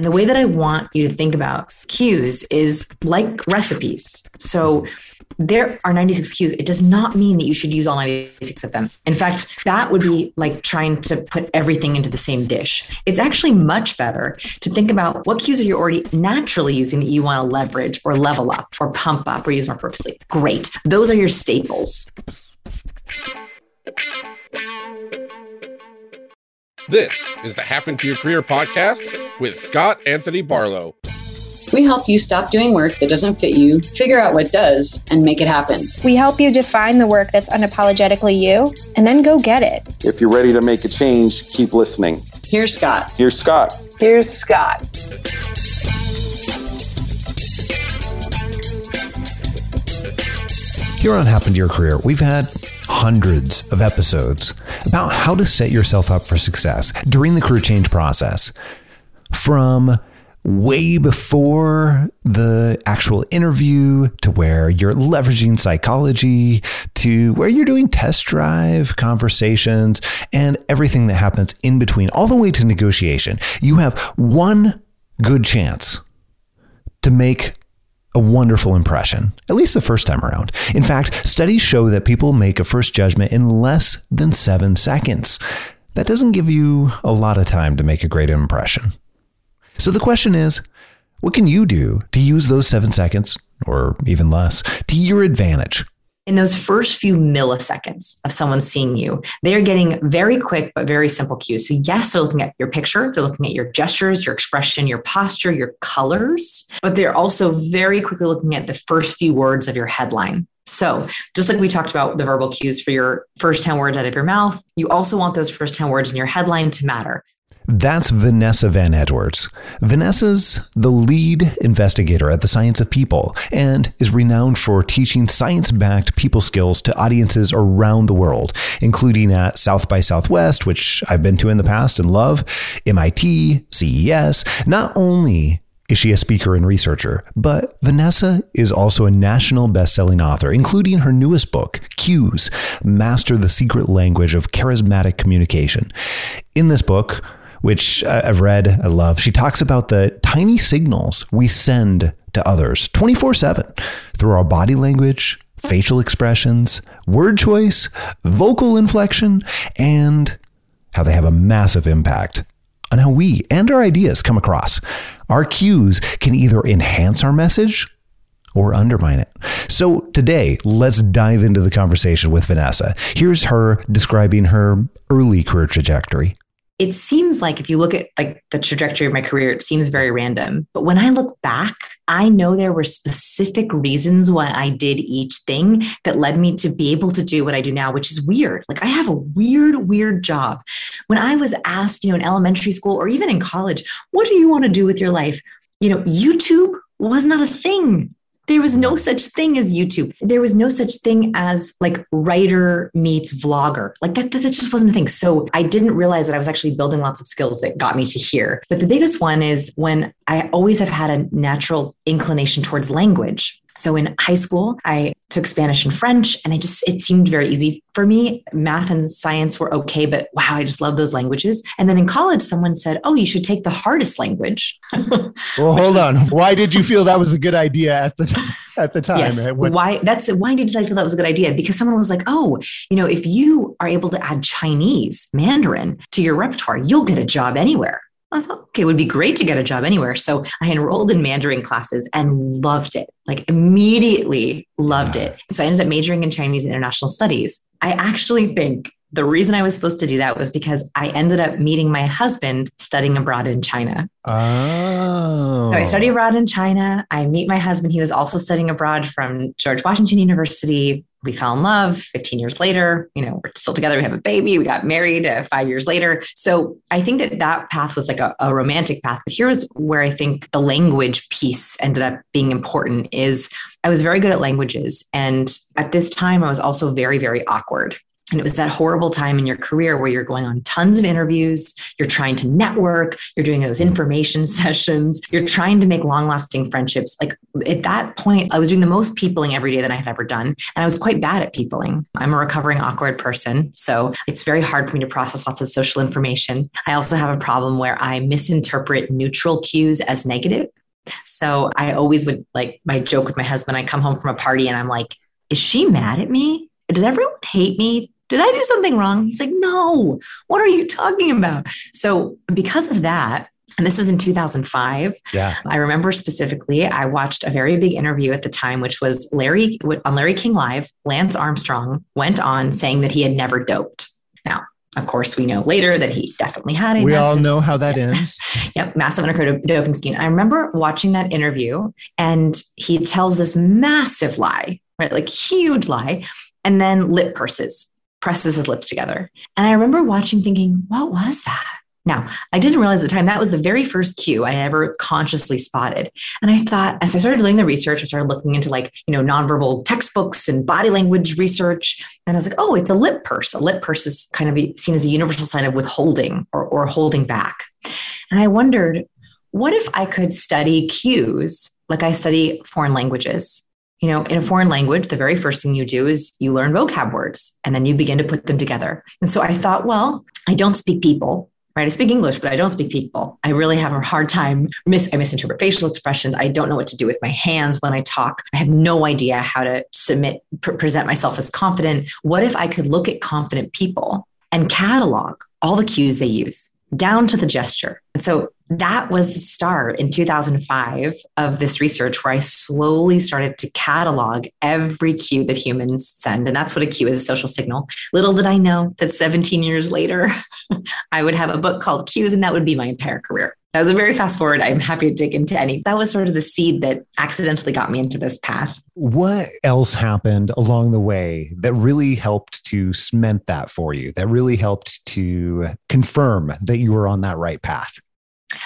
And the way that I want you to think about cues is like recipes. So there are 96 cues. It does not mean that you should use all 96 of them. In fact, that would be like trying to put everything into the same dish. It's actually much better to think about what cues are you already naturally using that you want to leverage or level up or pump up or use more purposely. Great. Those are your staples. This is the Happen to Your Career podcast with Scott Anthony Barlow. We help you stop doing work that doesn't fit you, figure out what does, and make it happen. We help you define the work that's unapologetically you, and then go get it. If you're ready to make a change, keep listening. Here's Scott. Here's Scott. Here's Scott. Here on Happen to Your Career, we've had hundreds of episodes about how to set yourself up for success during the career change process. From way before the actual interview to where you're leveraging psychology to where you're doing test drive conversations and everything that happens in between, all the way to negotiation. You have one good chance to make a wonderful impression, at least the first time around. In fact, studies show that people make a first judgment in less than seven seconds. That doesn't give you a lot of time to make a great impression. So the question is what can you do to use those seven seconds, or even less, to your advantage? In those first few milliseconds of someone seeing you, they are getting very quick but very simple cues. So, yes, they're looking at your picture, they're looking at your gestures, your expression, your posture, your colors, but they're also very quickly looking at the first few words of your headline. So, just like we talked about the verbal cues for your first 10 words out of your mouth, you also want those first 10 words in your headline to matter. That's Vanessa Van Edwards. Vanessa's the lead investigator at the Science of People and is renowned for teaching science backed people skills to audiences around the world, including at South by Southwest, which I've been to in the past and love, MIT, CES. Not only is she a speaker and researcher, but Vanessa is also a national best-selling author, including her newest book, Cues: Master the Secret Language of Charismatic Communication. In this book, which uh, I've read, I love. She talks about the tiny signals we send to others 24 7 through our body language, facial expressions, word choice, vocal inflection, and how they have a massive impact on how we and our ideas come across. Our cues can either enhance our message or undermine it. So today, let's dive into the conversation with Vanessa. Here's her describing her early career trajectory it seems like if you look at like the trajectory of my career it seems very random. But when i look back i know there were specific reasons why i did each thing that led me to be able to do what i do now which is weird. Like i have a weird weird job. When i was asked you know in elementary school or even in college what do you want to do with your life? You know youtube was not a thing there was no such thing as YouTube. There was no such thing as like writer meets vlogger. Like that, that, just wasn't a thing. So I didn't realize that I was actually building lots of skills that got me to here. But the biggest one is when I always have had a natural inclination towards language. So in high school, I took Spanish and French, and I just, it seemed very easy for me. Math and science were okay, but wow, I just love those languages. And then in college, someone said, Oh, you should take the hardest language. well, hold on. Why did you feel that was a good idea at the, t- at the time? Yes. Why, that's why did I feel that was a good idea? Because someone was like, Oh, you know, if you are able to add Chinese, Mandarin to your repertoire, you'll get a job anywhere. I thought, okay, it would be great to get a job anywhere. So I enrolled in Mandarin classes and loved it, like immediately loved it. So I ended up majoring in Chinese international studies. I actually think the reason I was supposed to do that was because I ended up meeting my husband studying abroad in China. Oh. So I studied abroad in China. I meet my husband. He was also studying abroad from George Washington University we fell in love 15 years later you know we're still together we have a baby we got married uh, five years later so i think that that path was like a, a romantic path but here's where i think the language piece ended up being important is i was very good at languages and at this time i was also very very awkward And it was that horrible time in your career where you're going on tons of interviews, you're trying to network, you're doing those information sessions, you're trying to make long lasting friendships. Like at that point, I was doing the most peopling every day that I had ever done. And I was quite bad at peopling. I'm a recovering awkward person. So it's very hard for me to process lots of social information. I also have a problem where I misinterpret neutral cues as negative. So I always would like my joke with my husband. I come home from a party and I'm like, is she mad at me? Does everyone hate me? Did I do something wrong? He's like, no, what are you talking about? So, because of that, and this was in 2005. Yeah. I remember specifically, I watched a very big interview at the time, which was Larry on Larry King Live. Lance Armstrong went on saying that he had never doped. Now, of course, we know later that he definitely had a. We massive, all know how that ends. yep, massive undercurrent doping scheme. I remember watching that interview, and he tells this massive lie, right? Like huge lie, and then lip purses presses his lips together. And I remember watching thinking, what was that? Now, I didn't realize at the time that was the very first cue I ever consciously spotted. And I thought, as I started doing the research, I started looking into like, you know, nonverbal textbooks and body language research. And I was like, oh, it's a lip purse. A lip purse is kind of seen as a universal sign of withholding or, or holding back. And I wondered, what if I could study cues like I study foreign languages? You know, in a foreign language, the very first thing you do is you learn vocab words and then you begin to put them together. And so I thought, well, I don't speak people, right? I speak English, but I don't speak people. I really have a hard time. Mis- I misinterpret facial expressions. I don't know what to do with my hands when I talk. I have no idea how to submit, pr- present myself as confident. What if I could look at confident people and catalog all the cues they use? Down to the gesture. And so that was the start in 2005 of this research where I slowly started to catalog every cue that humans send. And that's what a cue is a social signal. Little did I know that 17 years later, I would have a book called Cues, and that would be my entire career. That was a very fast forward. I'm happy to dig into any. That was sort of the seed that accidentally got me into this path. What else happened along the way that really helped to cement that for you, that really helped to confirm that you were on that right path?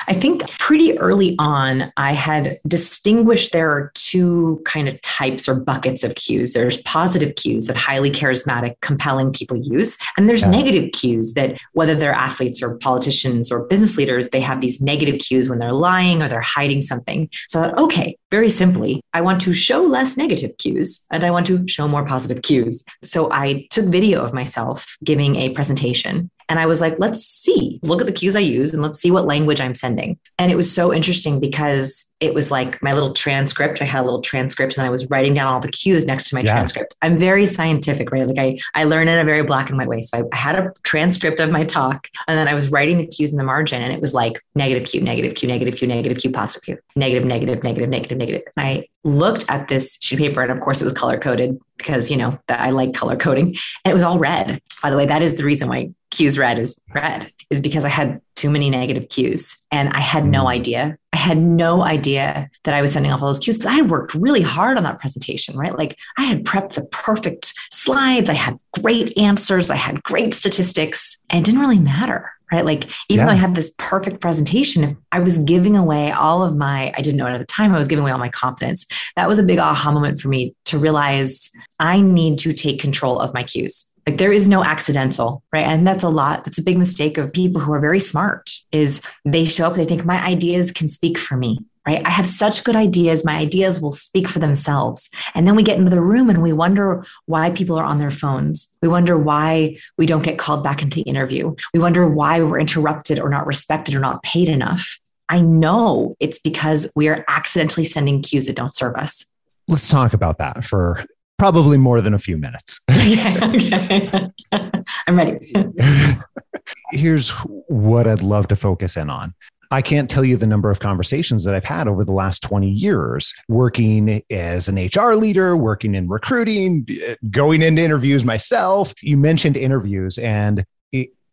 I think pretty early on, I had distinguished there are two kind of types or buckets of cues. There's positive cues that highly charismatic, compelling people use, and there's yeah. negative cues that whether they're athletes or politicians or business leaders, they have these negative cues when they're lying or they're hiding something. So I thought, okay, very simply, I want to show less negative cues and I want to show more positive cues. So I took video of myself giving a presentation and I was like, let's see, look at the cues I use and let's see what language I'm sending. And it was so interesting because it was like my little transcript. I had a little transcript and I was writing down all the cues next to my yeah. transcript. I'm very scientific, right? Like I, I learn in a very black and white way. So I, I had a transcript of my talk and then I was writing the cues in the margin and it was like negative cue, negative cue, negative cue, negative cue, positive cue, negative, negative, negative, negative, negative. And I looked at this sheet of paper and of course it was color coded because, you know, that I like color coding and it was all red. By the way, that is the reason why cues red is red is because I had too many negative cues and I had no mm. idea. I had no idea that I was sending off all those cues because I had worked really hard on that presentation, right? Like I had prepped the perfect slides. I had great answers. I had great statistics and it didn't really matter. Right. Like, even yeah. though I had this perfect presentation, I was giving away all of my, I didn't know it at the time, I was giving away all my confidence. That was a big aha moment for me to realize I need to take control of my cues like there is no accidental, right? And that's a lot. That's a big mistake of people who are very smart is they show up, they think my ideas can speak for me, right? I have such good ideas. My ideas will speak for themselves. And then we get into the room and we wonder why people are on their phones. We wonder why we don't get called back into the interview. We wonder why we're interrupted or not respected or not paid enough. I know it's because we are accidentally sending cues that don't serve us. Let's talk about that for probably more than a few minutes. okay. I'm ready. Here's what I'd love to focus in on. I can't tell you the number of conversations that I've had over the last 20 years working as an HR leader, working in recruiting, going into interviews myself. You mentioned interviews and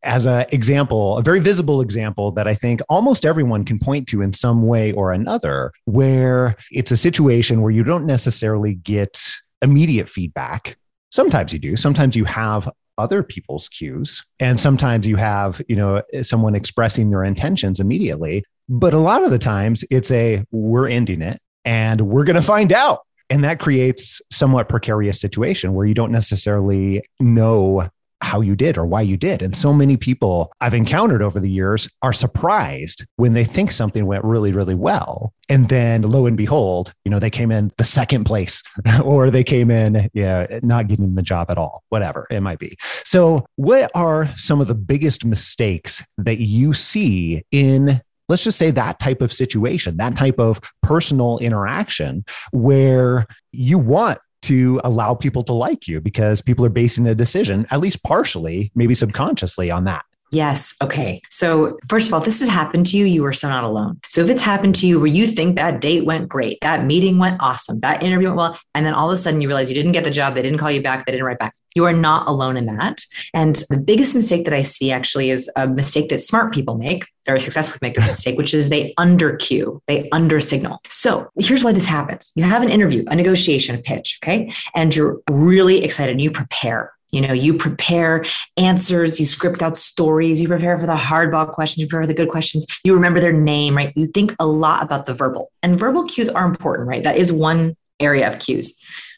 as an example, a very visible example that I think almost everyone can point to in some way or another, where it's a situation where you don't necessarily get immediate feedback. Sometimes you do. Sometimes you have other people's cues and sometimes you have, you know, someone expressing their intentions immediately. But a lot of the times it's a we're ending it and we're going to find out. And that creates somewhat precarious situation where you don't necessarily know how you did or why you did. And so many people I've encountered over the years are surprised when they think something went really, really well. And then lo and behold, you know, they came in the second place or they came in, yeah, not getting the job at all, whatever it might be. So, what are some of the biggest mistakes that you see in let's just say that type of situation, that type of personal interaction where you want to allow people to like you because people are basing a decision, at least partially, maybe subconsciously, on that. Yes. Okay. So, first of all, this has happened to you, you are so not alone. So, if it's happened to you where you think that date went great, that meeting went awesome, that interview went well, and then all of a sudden you realize you didn't get the job, they didn't call you back, they didn't write back, you are not alone in that. And the biggest mistake that I see actually is a mistake that smart people make, very successfully make this mistake, which is they under cue, they under signal. So, here's why this happens you have an interview, a negotiation, a pitch, okay? And you're really excited and you prepare you know, you prepare answers, you script out stories, you prepare for the hardball questions, you prepare for the good questions, you remember their name, right? You think a lot about the verbal. And verbal cues are important, right? That is one area of cues.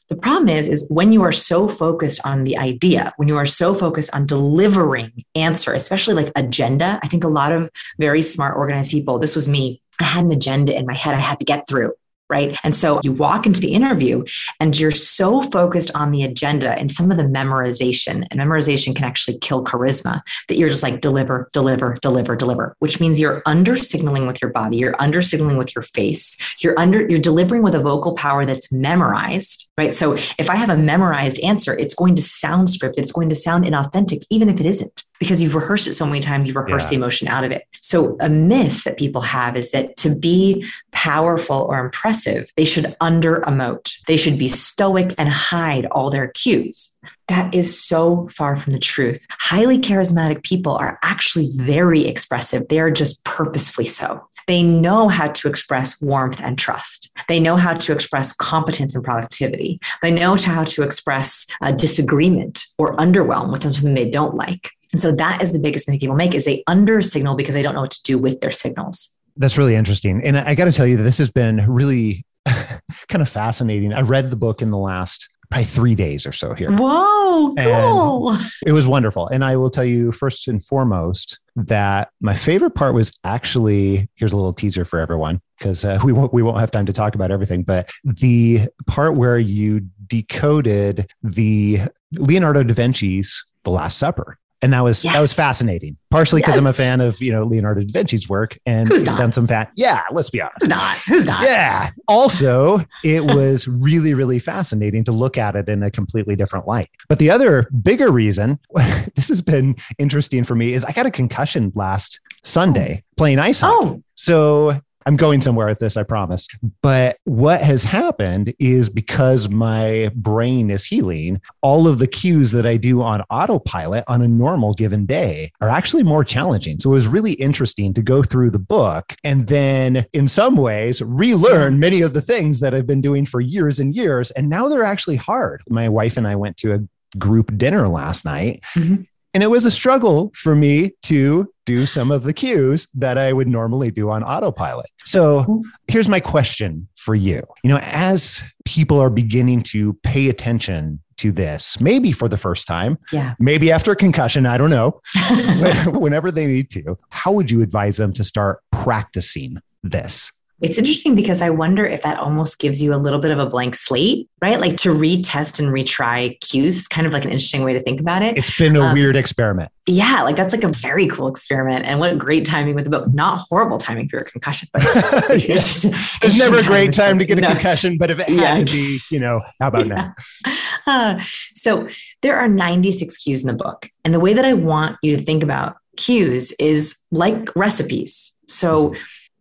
The problem is, is when you are so focused on the idea, when you are so focused on delivering answer, especially like agenda. I think a lot of very smart, organized people, this was me. I had an agenda in my head I had to get through right? And so you walk into the interview and you're so focused on the agenda and some of the memorization, and memorization can actually kill charisma that you're just like deliver, deliver, deliver, deliver, which means you're under signaling with your body, you're under signaling with your face, you're under, you're delivering with a vocal power that's memorized, right? So if I have a memorized answer, it's going to sound scripted, it's going to sound inauthentic, even if it isn't because you've rehearsed it so many times, you've rehearsed yeah. the emotion out of it. So, a myth that people have is that to be powerful or impressive, they should under emote, they should be stoic and hide all their cues. That is so far from the truth. Highly charismatic people are actually very expressive, they are just purposefully so. They know how to express warmth and trust. They know how to express competence and productivity. They know how to express a disagreement or underwhelm with something they don't like. And so that is the biggest mistake people make is they under signal because they don't know what to do with their signals. That's really interesting. And I got to tell you that this has been really kind of fascinating. I read the book in the last probably three days or so here. Whoa, cool. And it was wonderful. And I will tell you first and foremost that my favorite part was actually here's a little teaser for everyone because uh, we won't we won't have time to talk about everything but the part where you decoded the Leonardo da Vinci's The Last Supper and that was yes. that was fascinating. Partially because yes. I'm a fan of you know Leonardo da Vinci's work, and Who's he's not? done some fat. Yeah, let's be honest. Who's not? Who's not? Yeah. Also, it was really really fascinating to look at it in a completely different light. But the other bigger reason this has been interesting for me is I got a concussion last Sunday oh. playing ice hockey. Oh. So I'm going somewhere with this, I promise. But what has happened is because my brain is healing, all of the cues that I do on autopilot on a normal given day are actually more challenging. So it was really interesting to go through the book and then, in some ways, relearn many of the things that I've been doing for years and years. And now they're actually hard. My wife and I went to a group dinner last night. Mm-hmm. And it was a struggle for me to do some of the cues that I would normally do on autopilot. So mm-hmm. here's my question for you. You know, as people are beginning to pay attention to this, maybe for the first time, yeah. maybe after a concussion, I don't know, whenever they need to, how would you advise them to start practicing this? It's interesting because I wonder if that almost gives you a little bit of a blank slate, right? Like to retest and retry cues is kind of like an interesting way to think about it. It's been a um, weird experiment. Yeah, like that's like a very cool experiment. And what a great timing with the book. Not horrible timing for a concussion, but it's There's never a great time to get a no. concussion, but if it had yeah. to be, you know, how about yeah. now? Uh, so there are 96 cues in the book. And the way that I want you to think about cues is like recipes. So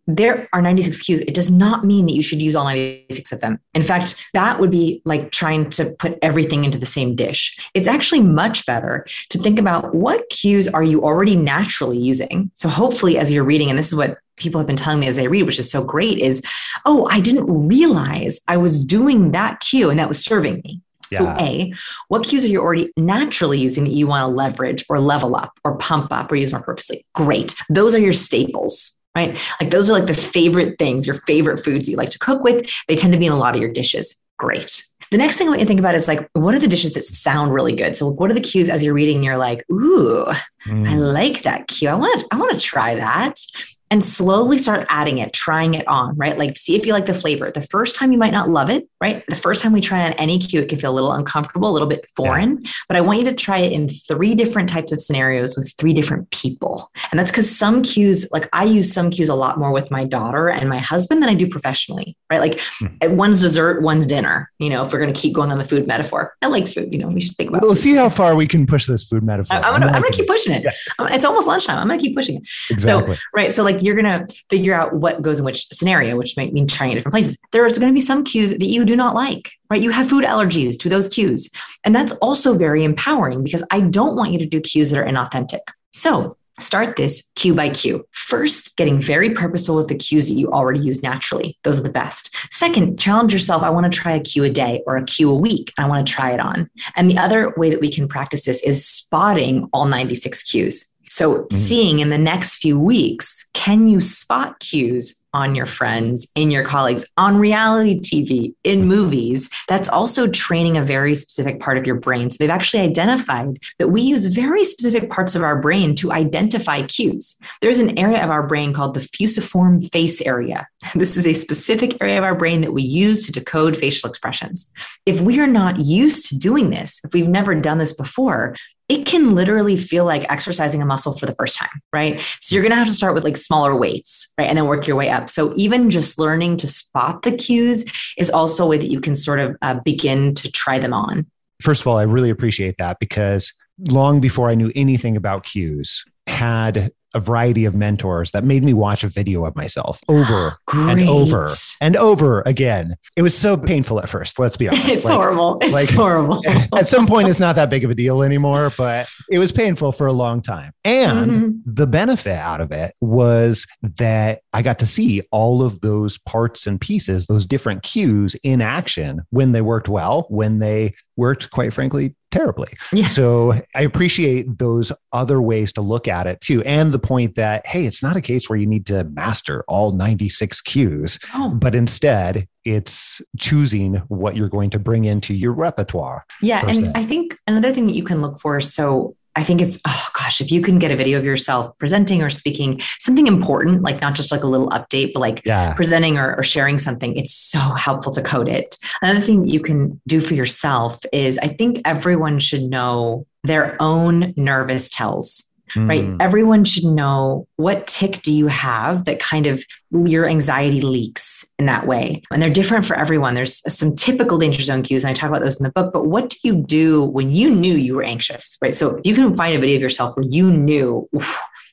there are 96 cues. It does not mean that you should use all 96 of them. In fact, that would be like trying to put everything into the same dish. It's actually much better to think about what cues are you already naturally using. So hopefully as you're reading, and this is what people have been telling me as they read, which is so great, is, oh, I didn't realize I was doing that cue and that was serving me. Yeah. So, A, what cues are you already naturally using that you want to leverage or level up or pump up or use more purposely? Great. Those are your staples right? Like those are like the favorite things, your favorite foods you like to cook with. They tend to be in a lot of your dishes. Great. The next thing I want you to think about is like, what are the dishes that sound really good? So, what are the cues as you're reading? You're like, ooh, Mm. I like that cue. I want to, I want to try that. And slowly start adding it, trying it on, right? Like, see if you like the flavor. The first time you might not love it, right? The first time we try on any cue, it can feel a little uncomfortable, a little bit foreign. But I want you to try it in three different types of scenarios with three different people. And that's because some cues, like I use some cues a lot more with my daughter and my husband than I do professionally, right? Like Hmm. one's dessert, one's dinner. You know, if we're going to keep going on the food metaphor, I like food. You know, we should think about. We'll food. see how far we can push this food metaphor. I- I'm gonna, I'm gonna liking keep pushing it. Yeah. It's almost lunchtime. I'm gonna keep pushing it. it. exactly. So, right. So, like, you're gonna figure out what goes in which scenario, which might mean trying it different places. There's gonna be some cues that you do not like, right? You have food allergies to those cues, and that's also very empowering because I don't want you to do cues that are inauthentic. So. Start this cue by cue. First, getting very purposeful with the cues that you already use naturally. Those are the best. Second, challenge yourself. I want to try a cue a day or a cue a week. I want to try it on. And the other way that we can practice this is spotting all 96 cues. So, mm-hmm. seeing in the next few weeks, can you spot cues on your friends, in your colleagues, on reality TV, in mm-hmm. movies? That's also training a very specific part of your brain. So, they've actually identified that we use very specific parts of our brain to identify cues. There's an area of our brain called the fusiform face area. This is a specific area of our brain that we use to decode facial expressions. If we are not used to doing this, if we've never done this before, it can literally feel like exercising a muscle for the first time, right? So you're going to have to start with like smaller weights, right? And then work your way up. So even just learning to spot the cues is also a way that you can sort of uh, begin to try them on. First of all, I really appreciate that because long before I knew anything about cues, had a variety of mentors that made me watch a video of myself over and over and over again. It was so painful at first. Let's be honest. It's Like, horrible. It's like- horrible. at some point, it's not that big of a deal anymore, but it was painful for a long time. And Mhm. the benefit out of it was that I got to see all of those parts and pieces, those different cues in action when they worked well, when they worked, quite frankly, terribly. Yeah. So I appreciate those other ways to look at it too. And the point that, hey, it's not a case where you need to master all 96 cues, Oh, but instead it's choosing what you're going to bring into your repertoire. Yeah. And se. I think another thing that you can look for. So I think it's, oh gosh, if you can get a video of yourself presenting or speaking something important, like not just like a little update, but like Yeah. presenting or, or sharing something, it's so helpful to code it. Another thing that you can do for yourself is I think everyone should know their own nervous tells right? Mm. Everyone should know what tick do you have that kind of your anxiety leaks in that way. And they're different for everyone. There's some typical danger zone cues, and I talk about those in the book. But what do you do when you knew you were anxious, right? So you can find a video of yourself where you knew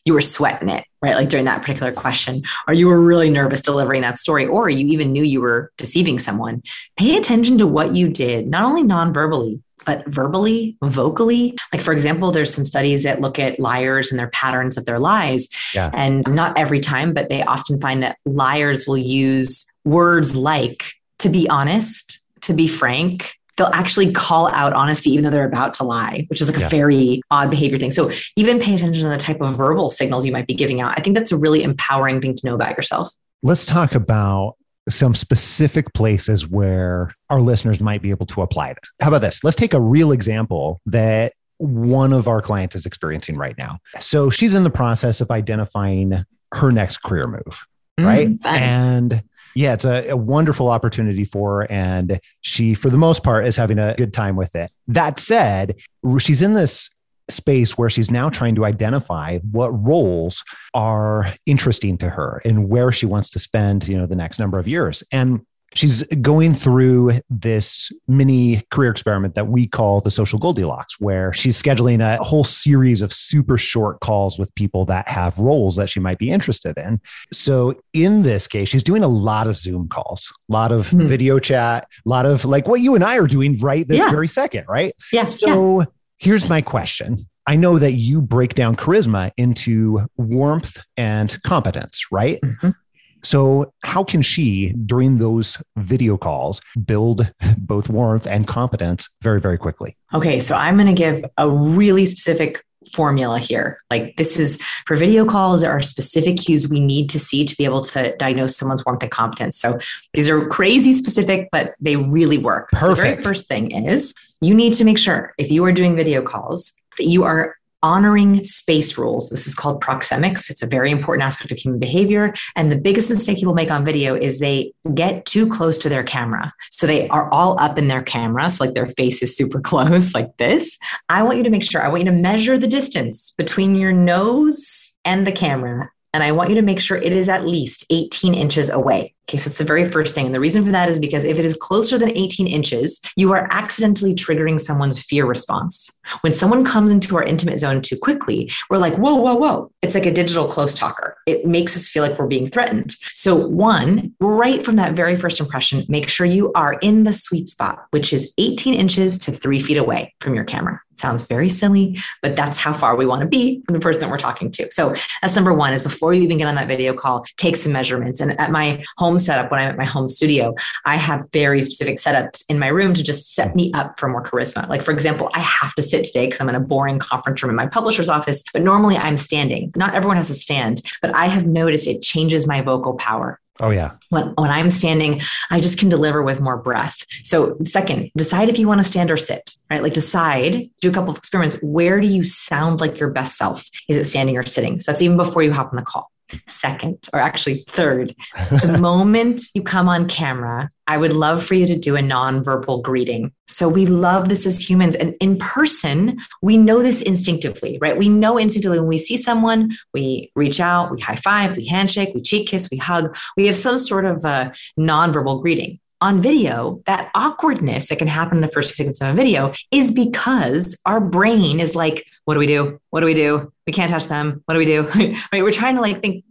you were sweating it, right? Like during that particular question, or you were really nervous delivering that story, or you even knew you were deceiving someone. Pay attention to what you did, not only non verbally, but verbally, vocally. Like, for example, there's some studies that look at liars and their patterns of their lies. Yeah. And not every time, but they often find that liars will use words like to be honest, to be frank. They'll actually call out honesty even though they're about to lie, which is like a very odd behavior thing. So, even pay attention to the type of verbal signals you might be giving out. I think that's a really empowering thing to know about yourself. Let's talk about some specific places where our listeners might be able to apply it. How about this? Let's take a real example that one of our clients is experiencing right now. So she's in the process of identifying her next career move, right? Mm, and yeah, it's a, a wonderful opportunity for her. And she, for the most part, is having a good time with it. That said, she's in this space where she's now trying to identify what roles are interesting to her and where she wants to spend, you know, the next number of years. And she's going through this mini career experiment that we call the social Goldilocks, where she's scheduling a whole series of super short calls with people that have roles that she might be interested in. So in this case, she's doing a lot of Zoom calls, a lot of Hmm. video chat, a lot of like what you and I are doing right this Yeah. very second, right? yeah. yeah. So here's my question. I know that you break down charisma into warmth and competence, right? Mhm. So, how can she, during those video calls, build both warmth and competence very, very quickly? Okay, so I'm going to give a really specific formula here. Like this is for video calls, there are specific cues we need to see to be able to diagnose someone's warmth and competence. So these are crazy specific, but they really work. Perfect. So the very first thing is you need to make sure if you are doing video calls that you are honoring space rules. This is called proxemics. It's a very important aspect of human behavior. And the biggest mistake people make on video is they get too close to their camera. So they are all up in their camera. So, like their face is super close, like this. I want you to make sure, I want you to measure the distance between your nose and the camera. And I want you to make sure it is at least 18 inches away. Okay, so that's the very first thing. And the reason for that is because if it is closer than 18 inches, you are accidentally triggering someone's fear response. When someone comes into our intimate zone too quickly, we're like, whoa, whoa, whoa. It's like a digital close talker. It makes us feel like we're being threatened. So, one, right from that very first impression, make sure you are in the sweet spot, which is 18 inches to three feet away from your camera. sounds very silly, but that's how far we want to be from the person that we're talking to. So, that's number one is before you even get on that video call, take some measurements. And at my home setup, when I'm at my home studio, I have very specific setups in my room to just set me up for more charisma. Like, for example, I have to sit today because I'm in a boring conference room in my publisher's office, but normally I'm standing. Not everyone has to stand, but I have noticed it changes my vocal power. Oh, yeah. When, when I'm standing, I just can deliver with more breath. So, second, decide if you want to stand or sit, right? Like, decide, do a couple of experiments. Where do you sound like your best self? Is it standing or sitting? So, that's even before you hop on the call second, or actually third, the moment you come on camera, I would love for you to do a nonverbal greeting. So we love this as humans. And in person, we know this instinctively, right? We know instinctively when we see someone, we reach out, we high five, we handshake, we cheek kiss, we hug. We have some sort of a nonverbal greeting on video, that awkwardness that can happen in the first few seconds of a video is because our brain is like, what do we do? What do we do? We can't touch them. What do we do? right? We're trying to like think,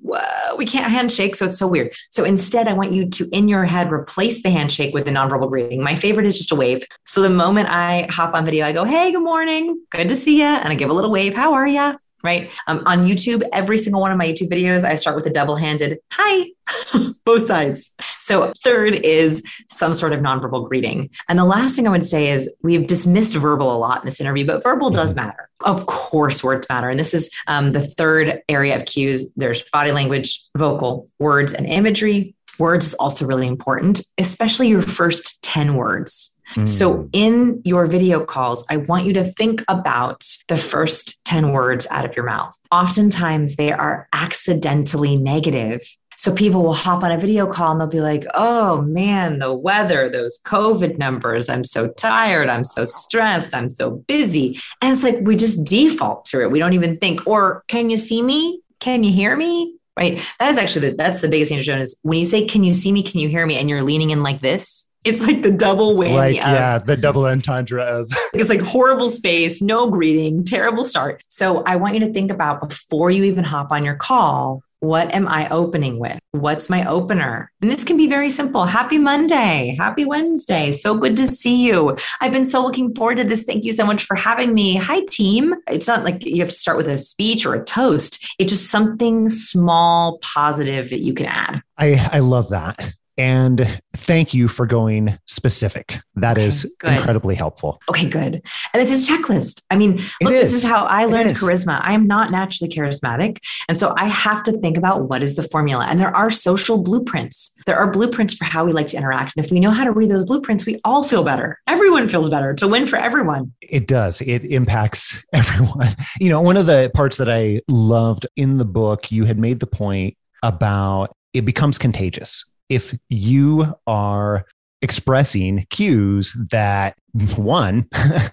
we can't handshake. So it's so weird. So instead, I want you to, in your head, replace the handshake with a nonverbal greeting. My favorite is just a wave. So the moment I hop on video, I go, hey, good morning. Good to see you. And I give a little wave. How are you? Right? Um, on YouTube, every single one of my YouTube videos, I start with a double handed hi, both sides. So, third is some sort of nonverbal greeting. And the last thing I would say is we've dismissed verbal a lot in this interview, but verbal does Mm-hmm. matter. Of course, words matter. And this is um, the third area of cues there's body language, vocal, words, and imagery. Words is also really important, especially your first 10 words. Mm. So, in your video calls, I want you to think about the first 10 words out of your mouth. Oftentimes, they are accidentally negative. So, people will hop on a video call and they'll be like, oh man, the weather, those COVID numbers, I'm so tired, I'm so stressed, I'm so busy. And it's like we just default to it. We don't even think, or can you see me? Can you hear me? Right. That is actually the, that's the biggest danger zone is when you say, can you see me? Can you hear me? And you're leaning in like this. It's like the double It's whammy like, of yeah, the double entendre of it's like horrible space, no greeting, terrible start. So I want you to think about before you even hop on your call, what am I opening with? What's my opener? And this can be very simple. Happy Monday. Happy Wednesday. So good to see you. I've been so looking forward to this. Thank you so much for having me. Hi, team. It's not like you have to start with a speech or a toast. It's just something small, positive that you can add. I, I love that. And thank you for going specific. That Okay, is good. incredibly helpful. Okay, good. And it's his checklist. I mean, look, this is. is how I learned charisma. I am not naturally charismatic. And so I have to think about what is the formula. And there are social blueprints. There are blueprints for how we like to interact. And if we know how to read those blueprints, we all feel better. Everyone feels better to win for everyone. It does. It impacts everyone. You know, one of the parts that I loved in the book, you had made the point about it becomes contagious. If you are expressing cues that one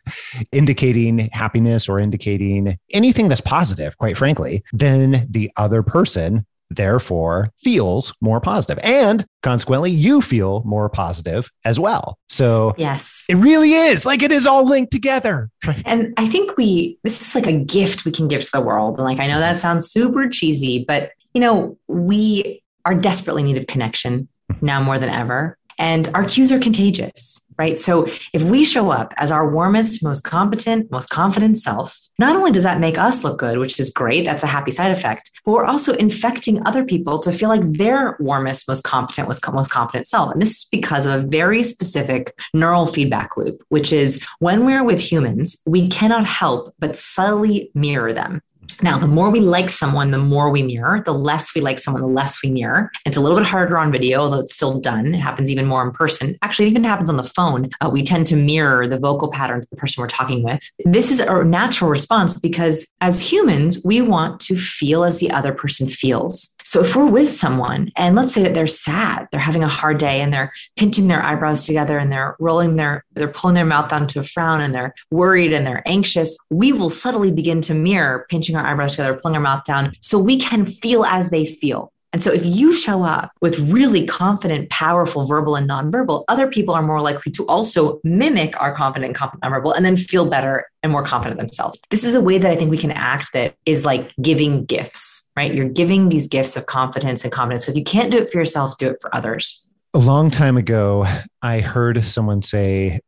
indicating happiness or indicating anything that's positive quite frankly then the other person therefore feels more positive and consequently you feel more positive as well so Yes. it really is like it is all linked together. And I think we, this is like a gift we can give to the world. And like, I know that sounds super cheesy, but you know, we are desperately in need of connection now more than ever. And our cues are contagious. right? So if we show up as our warmest, most competent, most confident self, not only does that make us look good, which is great, that's a happy side effect, but we're also infecting other people to feel like their warmest, most competent, most confident self. And this is because of a very specific neural feedback loop, which is when we're with humans, we cannot help but subtly mirror them. Now, the more we like someone, the more we mirror. The less we like someone, the less we mirror. It's a little bit harder on video, although it's still done. It happens even more in person. Actually, it even happens on the phone. Uh, we tend to mirror the vocal patterns of the person we're talking with. This is a natural response because as humans, we want to feel as the other person feels. So if we're with someone and let's say that they're sad, they're having a hard day and they're pinching their eyebrows together and they're rolling their, they're pulling their mouth down to a frown and they're worried and they're anxious, we will subtly begin to mirror pinching our eyebrows together, pulling our mouth down so we can feel as they feel. And so, if you show up with really confident, powerful verbal and nonverbal, other people are more likely to also mimic our confident, confident, nonverbal, and then feel better and more confident themselves. This is a way that I think we can act that is like giving gifts, right? You're giving these gifts of confidence and confidence. So, if you can't do it for yourself, do it for others a long time ago, I heard someone say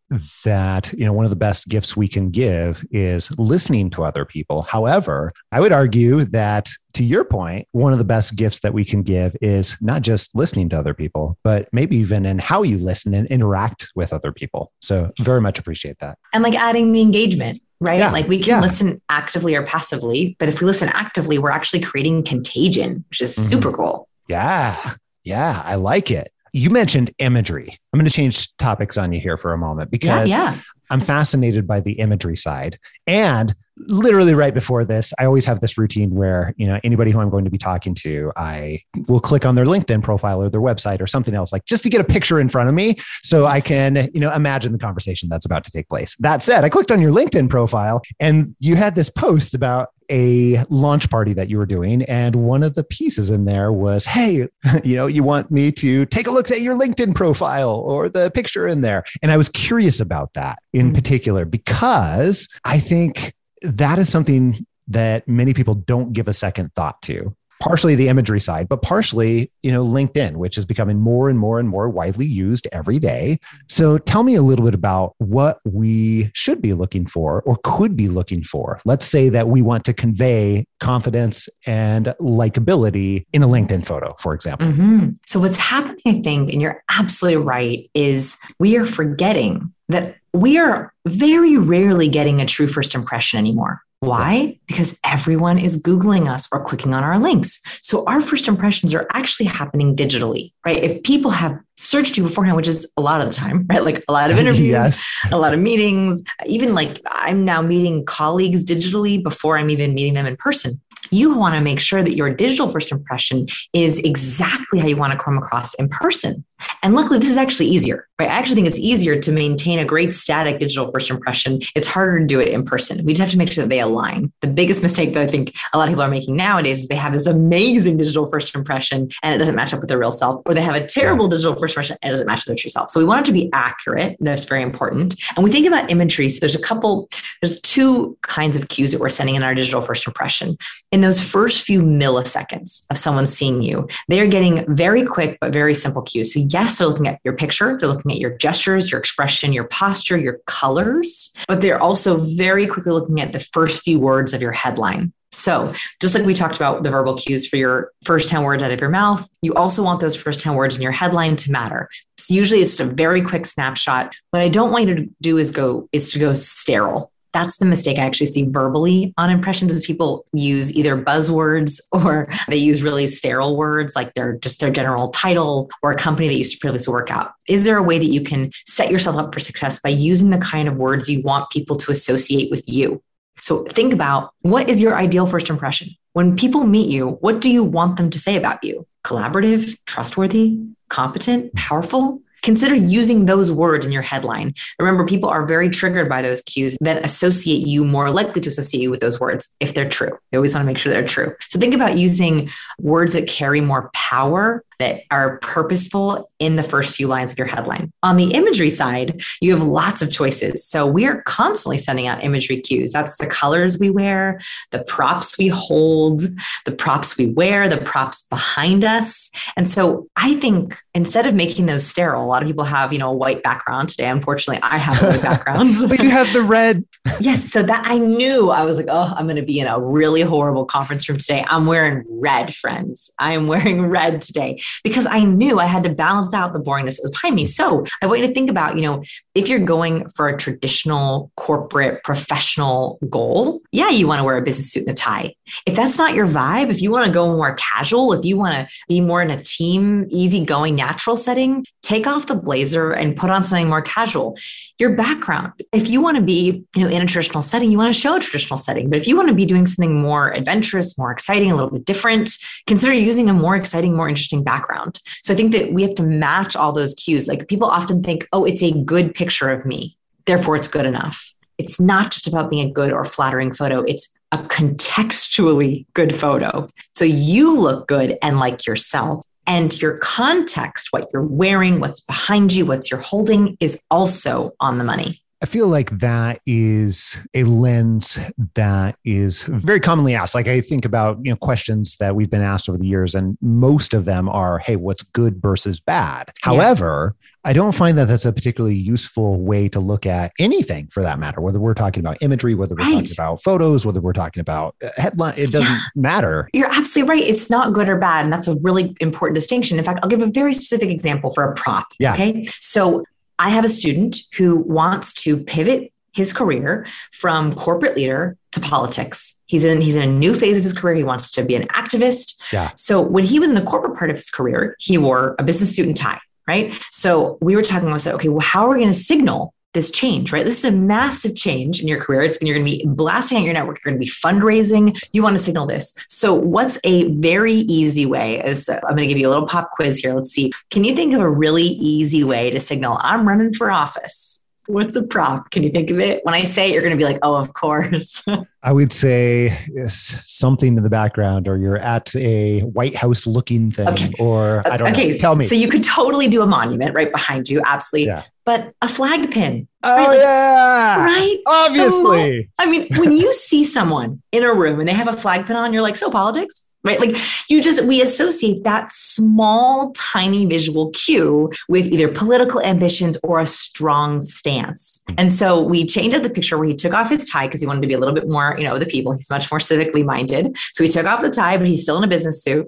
that, you know, one of the best gifts we can give is listening to other people. However, I would argue that to your point, one of the best gifts that we can give is not just listening to other people, but maybe even in how you listen and interact with other people. So, very much appreciate that. And like adding the engagement, right? Yeah, like we can yeah. listen actively or passively, but if we listen actively, we're actually creating contagion, which is mm-hmm. super cool. Yeah. Yeah. I like it you mentioned imagery. I'm going to change topics on you here for a moment because yeah, yeah. I'm fascinated by the imagery side. And literally right before this, I always have this routine where, you know, anybody who I'm going to be talking to, I will click on their LinkedIn profile or their website or something else, like just to get a picture in front of me so I can, you know, imagine the conversation that's about to take place. That said, I clicked on your LinkedIn profile and you had this post about a launch party that you were doing. And one of the pieces in there was, hey, you know, you want me to take a look at your LinkedIn profile or the picture in there. And I was curious about that in mm-hmm. particular because I think that is something that many people don't give a second thought to partially the imagery side, but partially, you know, LinkedIn, which is becoming more and more and more widely used every day. So tell me a little bit about what we should be looking for or could be looking for. Let's say that we want to convey confidence and likability in a LinkedIn photo, for example. Mm-hmm. So what's happening, I think, and you're absolutely right, is we are forgetting that we are very rarely getting a true first impression anymore. Why? Because everyone is Googling us or clicking on our links. So our first impressions are actually happening digitally, right? If people have searched you beforehand, which is a lot of the time, right? Like a lot of interviews, yes. a lot of meetings, even like I'm now meeting colleagues digitally before I'm even meeting them in person you want to make sure that your digital first impression is exactly how you want to come across in person. And luckily, this is actually easier, right? I actually think it's easier to maintain a great static digital first impression. It's harder to do it in person. We just have to make sure that they align. The biggest mistake that I think a lot of people are making nowadays is they have this amazing digital first impression and it doesn't match up with their real self, or they have a terrible digital first impression and it doesn't match with their true self. So we want it to be accurate. That's very important. And we think about imagery. So there's a couple, there's two kinds of cues that we're sending in our digital first impression. In those first few milliseconds of someone seeing you, they're getting very quick but very simple cues. So yes, they're looking at your picture, they're looking at your gestures, your expression, your posture, your colors, but they're also very quickly looking at the first few words of your headline. So, just like we talked about the verbal cues for your first 10 words out of your mouth, you also want those first 10 words in your headline to matter. So usually it's a very quick snapshot. What I don't want you to do is go is to go sterile that's the mistake I actually see verbally on impressions is people use either buzzwords or they use really sterile words like they're just their general title or a company that used to produce a workout. Is there a way that you can set yourself up for success by using the kind of words you want people to associate with you? So think about what is your ideal first impression? When people meet you, what do you want them to say about you? Collaborative, trustworthy, competent, powerful? Consider using those words in your headline. Remember, people are very triggered by those cues that associate you more likely to associate you with those words if they're true. They always want to make sure they're true. So think about using words that carry more power that are purposeful in the first few lines of your headline. On the imagery side, you have lots of choices. So we are constantly sending out imagery cues. That's the colors we wear, the props we hold, the props we wear, the props behind us. And so I think instead of making those sterile, a lot of people have, you know, a white background today. Unfortunately, I have a white background. but you have the red. Yes. So that I knew I was like, oh, I'm going to be in a really horrible conference room today. I'm wearing red, friends. I am wearing red today because I knew I had to balance out the boringness that was behind me. So I want you to think about, you know, if you're going for a traditional corporate professional goal, yeah, you want to wear a business suit and a tie. If that's not your vibe, if you want to go more casual, if you want to be more in a team, easygoing, natural setting, take off the blazer and put on something more casual. Your background, if you want to be, you know, in a traditional setting, you want to show a traditional setting. But if you want to be doing something more adventurous, more exciting, a little bit different, consider using a more exciting, more interesting background. So I think that we have to match all those cues. Like people often think, oh, it's a good picture of me, therefore it's good enough. It's not just about being a good or flattering photo. It's a contextually good photo. So you look good and like yourself. And your context, what you're wearing, what's behind you, what's you're holding, is also on the money. I feel like that is a lens that is very commonly asked. Like I think about, you know, questions that we've been asked over the years, and most of them are, hey, what's good versus bad? Yeah. However, I don't find that that's a particularly useful way to look at anything for that matter, whether we're talking about imagery, whether we're right. talking about photos, whether we're talking about uh, headline, it doesn't yeah. matter. You're absolutely right. It's not good or bad. And that's a really important distinction. In fact, I'll give a very specific example for a prop. Yeah. Okay. So I have a student who wants to pivot his career from corporate leader to politics. He's in he's in a new phase of his career. He wants to be an activist. Yeah. So when he was in the corporate part of his career, he wore a business suit and tie, right? So we were talking about, okay, well, how are we going to signal this change, right? This is a massive change in your career. It's you're going to be blasting out your network. You're going to be fundraising. You want to signal this. So, what's a very easy way? Is I'm going to give you a little pop quiz here. Let's see. Can you think of a really easy way to signal I'm running for office? What's a prop? Can you think of it? When I say it, you're going to be like, oh, of course. I would say yes, something in the background, or you're at a White House looking thing, okay. or I don't know. okay. know. Tell me. So you could totally do a monument right behind you, absolutely. Yeah. But a flag pin. Oh right? like, yeah. Right. Obviously. I mean, when you see someone in a room and they have a flag pin on, you're like, so politics right? Like you just, we associate that small, tiny visual cue with either political ambitions or a strong stance. Mm-hmm. And so we changed up the picture where he took off his tie because he wanted to be a little bit more, you know, the people. He's much more civically minded. So he took off the tie, but he's still in a business suit.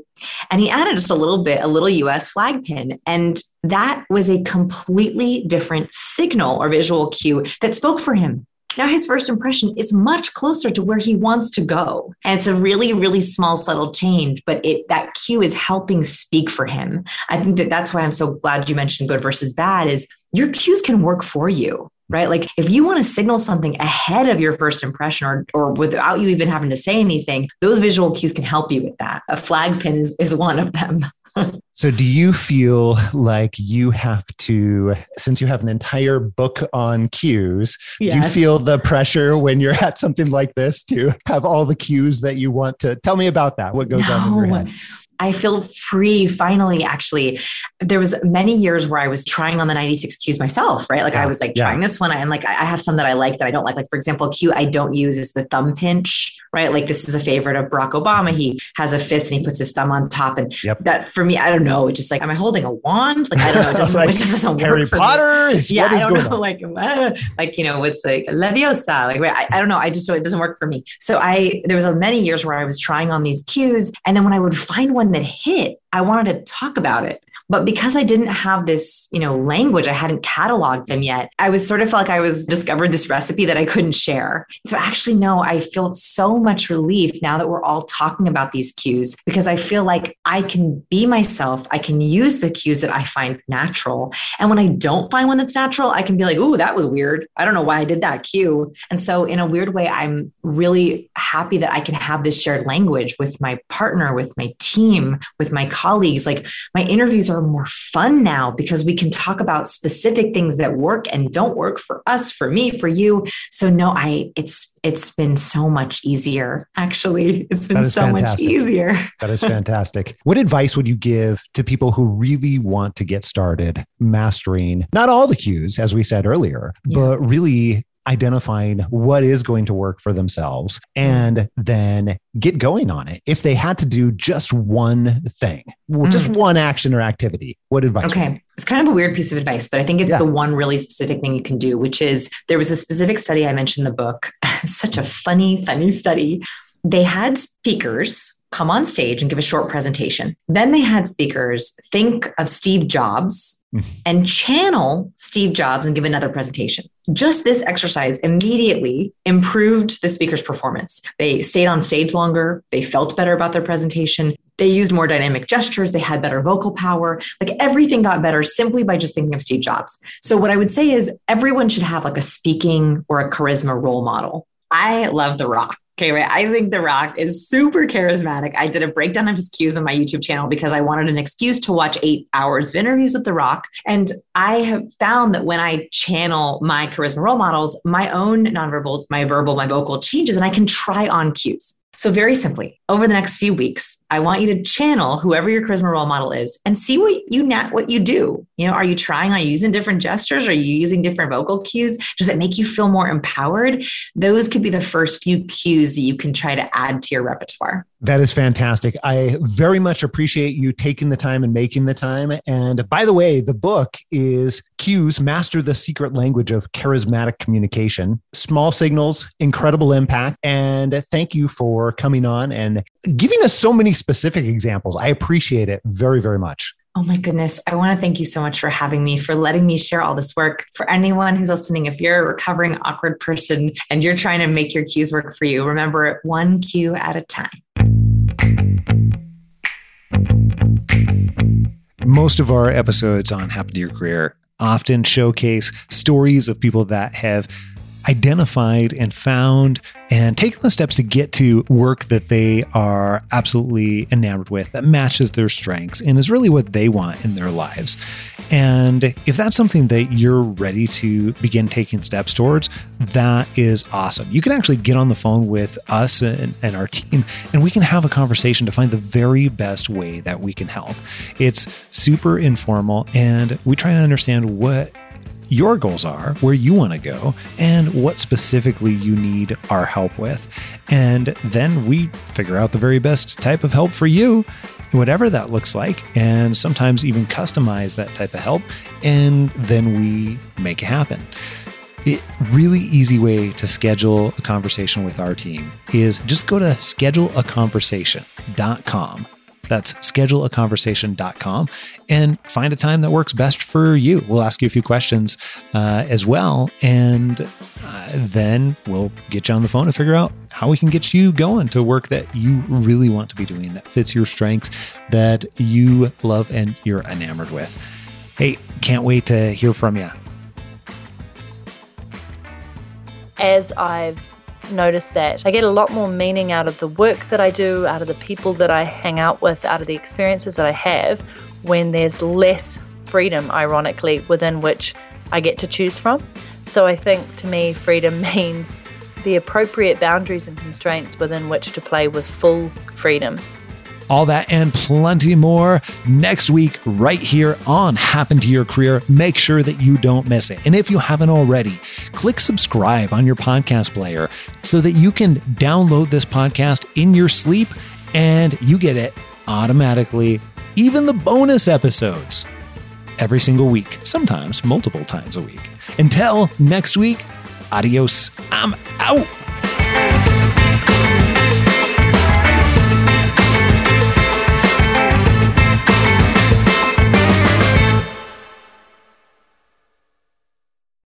And he added just a little bit, a little US flag pin. And that was a completely different signal or visual cue that spoke for him. Now his first impression is much closer to where he wants to go. And it's a really, really small, subtle change, but it that cue is helping speak for him. I think that that's why I'm so glad you mentioned good versus bad is your cues can work for you right? Like if you want to signal something ahead of your first impression or, or without you even having to say anything, those visual cues can help you with that. A flag pin is, is one of them. So, do you feel like you have to, since you have an entire book on cues, yes. do you feel the pressure when you're at something like this to have all the cues that you want to? Tell me about that. What goes no. on in your head? I feel free finally. Actually, there was many years where I was trying on the 96 cues myself, right? Like yeah, I was like yeah. trying this one and like I have some that I like that I don't like. Like for example, cue I don't use is the thumb pinch, right? Like this is a favorite of Barack Obama. He has a fist and he puts his thumb on top. And yep. that for me, I don't know. It's just like, am I holding a wand? Like I don't know. It doesn't, like it doesn't Harry work Potter. For yeah, I don't know. Like uh, like you know, what's like Leviosa? Like I, I don't know. I just it doesn't work for me. So I there was a many years where I was trying on these cues, and then when I would find one that hit, I wanted to talk about it. But because I didn't have this, you know, language, I hadn't cataloged them yet. I was sort of like I was discovered this recipe that I couldn't share. So actually, no, I feel so much relief now that we're all talking about these cues because I feel like I can be myself. I can use the cues that I find natural. And when I don't find one that's natural, I can be like, ooh, that was weird. I don't know why I did that cue. And so in a weird way, I'm really happy that I can have this shared language with my partner, with my team, with my colleagues. Like my interviews are more fun now because we can talk about specific things that work and don't work for us, for me, for you. So no, I it's it's been so much easier. Actually, it's been so fantastic. much easier. that is fantastic. What advice would you give to people who really want to get started mastering not all the cues, as we said earlier, yeah. but really identifying what is going to work for themselves and then get going on it. If they had to do just one thing, mm. just one action or activity, what advice? Okay. It's kind of a weird piece of advice, but I think it's yeah. the one really specific thing you can do, which is there was a specific study I mentioned in the book, such a funny, funny study. They had speakers come on stage and give a short presentation. Then they had speakers think of Steve Jobs mm. and channel Steve Jobs and give another presentation. Just this exercise immediately improved the speaker's performance. They stayed on stage longer, they felt better about their presentation, they used more dynamic gestures, they had better vocal power. Like everything got better simply by just thinking of Steve Jobs. So, what I would say is everyone should have like a speaking or a charisma role model. I love The Rock. Okay, right. I think The Rock is super charismatic. I did a breakdown of his cues on my YouTube channel because I wanted an excuse to watch eight hours of interviews with The Rock. And I have found that when I channel my charisma role models, my own nonverbal, my verbal, my vocal changes, and I can try on cues. So, very simply, over the next few weeks, I want you to channel whoever your charisma role model is and see what you net what you do. You know, are you trying on using different gestures? Are you using different vocal cues? Does it make you feel more empowered? Those could be the first few cues that you can try to add to your repertoire. That is fantastic. I very much appreciate you taking the time and making the time. And by the way, the book is Cues Master the Secret Language of Charismatic Communication. Small signals, incredible impact. And thank you for coming on and giving us so many specific examples. I appreciate it very, very much. Oh my goodness. I want to thank you so much for having me, for letting me share all this work. For anyone who's listening, if you're a recovering awkward person and you're trying to make your cues work for you, remember one cue at a time. Most of our episodes on Happen to Your Career often showcase stories of people that have identified and found and taken the steps to get to work that they are absolutely enamored with, that matches their strengths and is really what they want in their lives. And if that's something that you're ready to begin taking steps towards, that is awesome. You can actually get on the phone with us and, and our team, and we can have a conversation to find the very best way that we can help. It's super informal, and we try to understand what your goals are, where you want to go, and what specifically you need our help with. And then we figure out the very best type of help for you, whatever that looks like, and sometimes even customize that type of help. And then we make it happen. A really easy way to schedule a conversation with our team is just go to scheduleaconversation.com that's scheduleaconversation.com and find a time that works best for you. We'll ask you a few questions uh, as well. And uh, then we'll get you on the phone and figure out how we can get you going to work that you really want to be doing, that fits your strengths, that you love and you're enamored with. Hey, can't wait to hear from you. As I've noticed that I get a lot more meaning out of the work that I do, out of the people that I hang out with, out of the experiences that I have when there's less freedom, ironically, within which I get to choose from. So I think to me, freedom means the appropriate boundaries and constraints within which to play with full freedom. All that and plenty more next week, right here on Happen to Your Career. Make sure that you don't miss it. And if you haven't already, click subscribe on your podcast player so that you can download this podcast in your sleep and you get it automatically, even the bonus episodes every single week, sometimes multiple times a week. Until next week, adios. I'm out.